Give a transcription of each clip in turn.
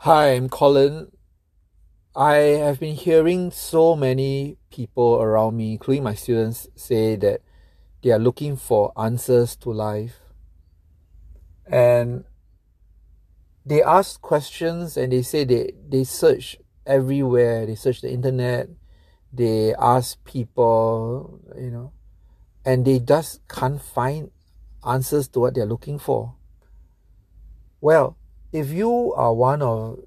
Hi, I'm Colin. I have been hearing so many people around me, including my students, say that they are looking for answers to life. And they ask questions and they say they, they search everywhere. They search the internet, they ask people, you know, and they just can't find answers to what they're looking for. Well, if you are one of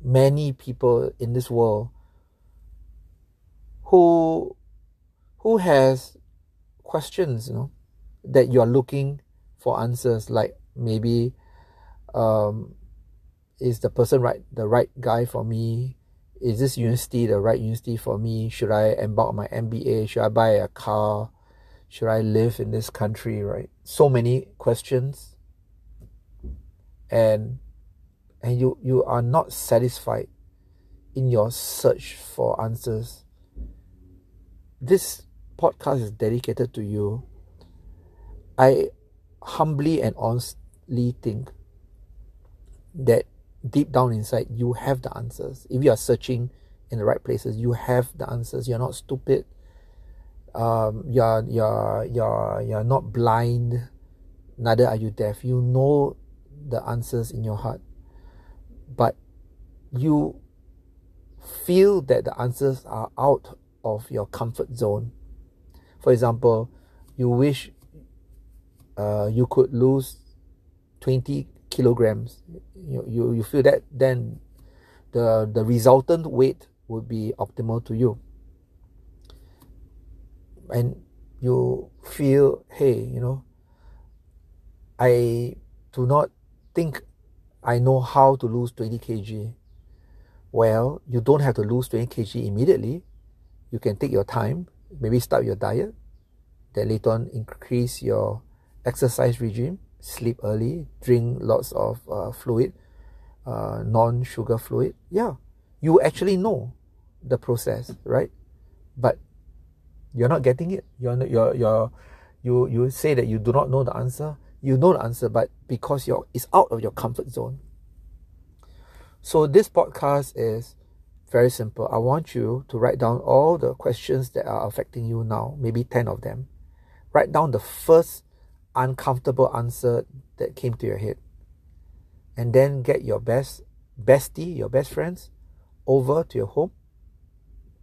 many people in this world who who has questions, you know, that you are looking for answers, like maybe um, is the person right the right guy for me? Is this university the right university for me? Should I embark on my MBA? Should I buy a car? Should I live in this country? Right? So many questions and and you you are not satisfied in your search for answers. This podcast is dedicated to you. I humbly and honestly think that deep down inside you have the answers. If you are searching in the right places you have the answers. You're not stupid. Um, you're you're you're you're not blind. Neither are you deaf. You know the answers in your heart, but you feel that the answers are out of your comfort zone. For example, you wish uh, you could lose 20 kilograms. You, you, you feel that then the, the resultant weight would be optimal to you. And you feel, hey, you know, I do not think I know how to lose 20 kg. Well, you don't have to lose 20 kg immediately. You can take your time, maybe start your diet, then later on increase your exercise regime, sleep early, drink lots of uh, fluid, uh, non sugar fluid. Yeah, you actually know the process, right? But you're not getting it. You're, you're, you're, you, you say that you do not know the answer you know the answer, but because you're it's out of your comfort zone. So this podcast is very simple. I want you to write down all the questions that are affecting you now, maybe 10 of them. Write down the first uncomfortable answer that came to your head. And then get your best bestie, your best friends over to your home,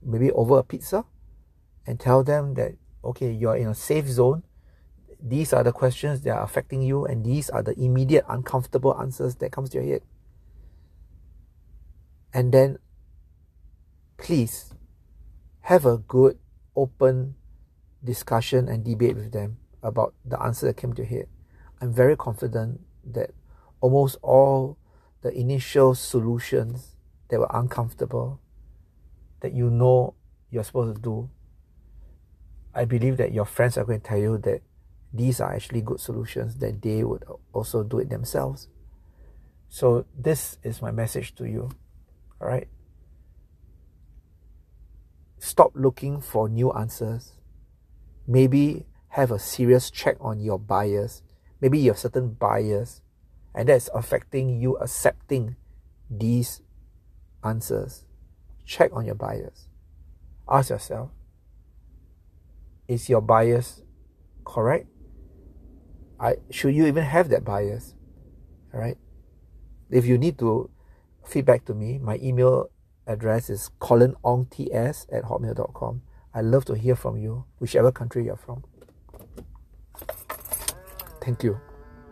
maybe over a pizza, and tell them that okay, you're in a safe zone these are the questions that are affecting you and these are the immediate uncomfortable answers that comes to your head. And then please have a good open discussion and debate with them about the answer that came to your head. I'm very confident that almost all the initial solutions that were uncomfortable that you know you're supposed to do i believe that your friends are going to tell you that these are actually good solutions that they would also do it themselves. So, this is my message to you. All right. Stop looking for new answers. Maybe have a serious check on your bias. Maybe you have certain bias, and that's affecting you accepting these answers. Check on your bias. Ask yourself is your bias correct? I should you even have that bias? All right. If you need to feedback to me, my email address is colinongts at hotmail.com. I love to hear from you, whichever country you're from. Thank you.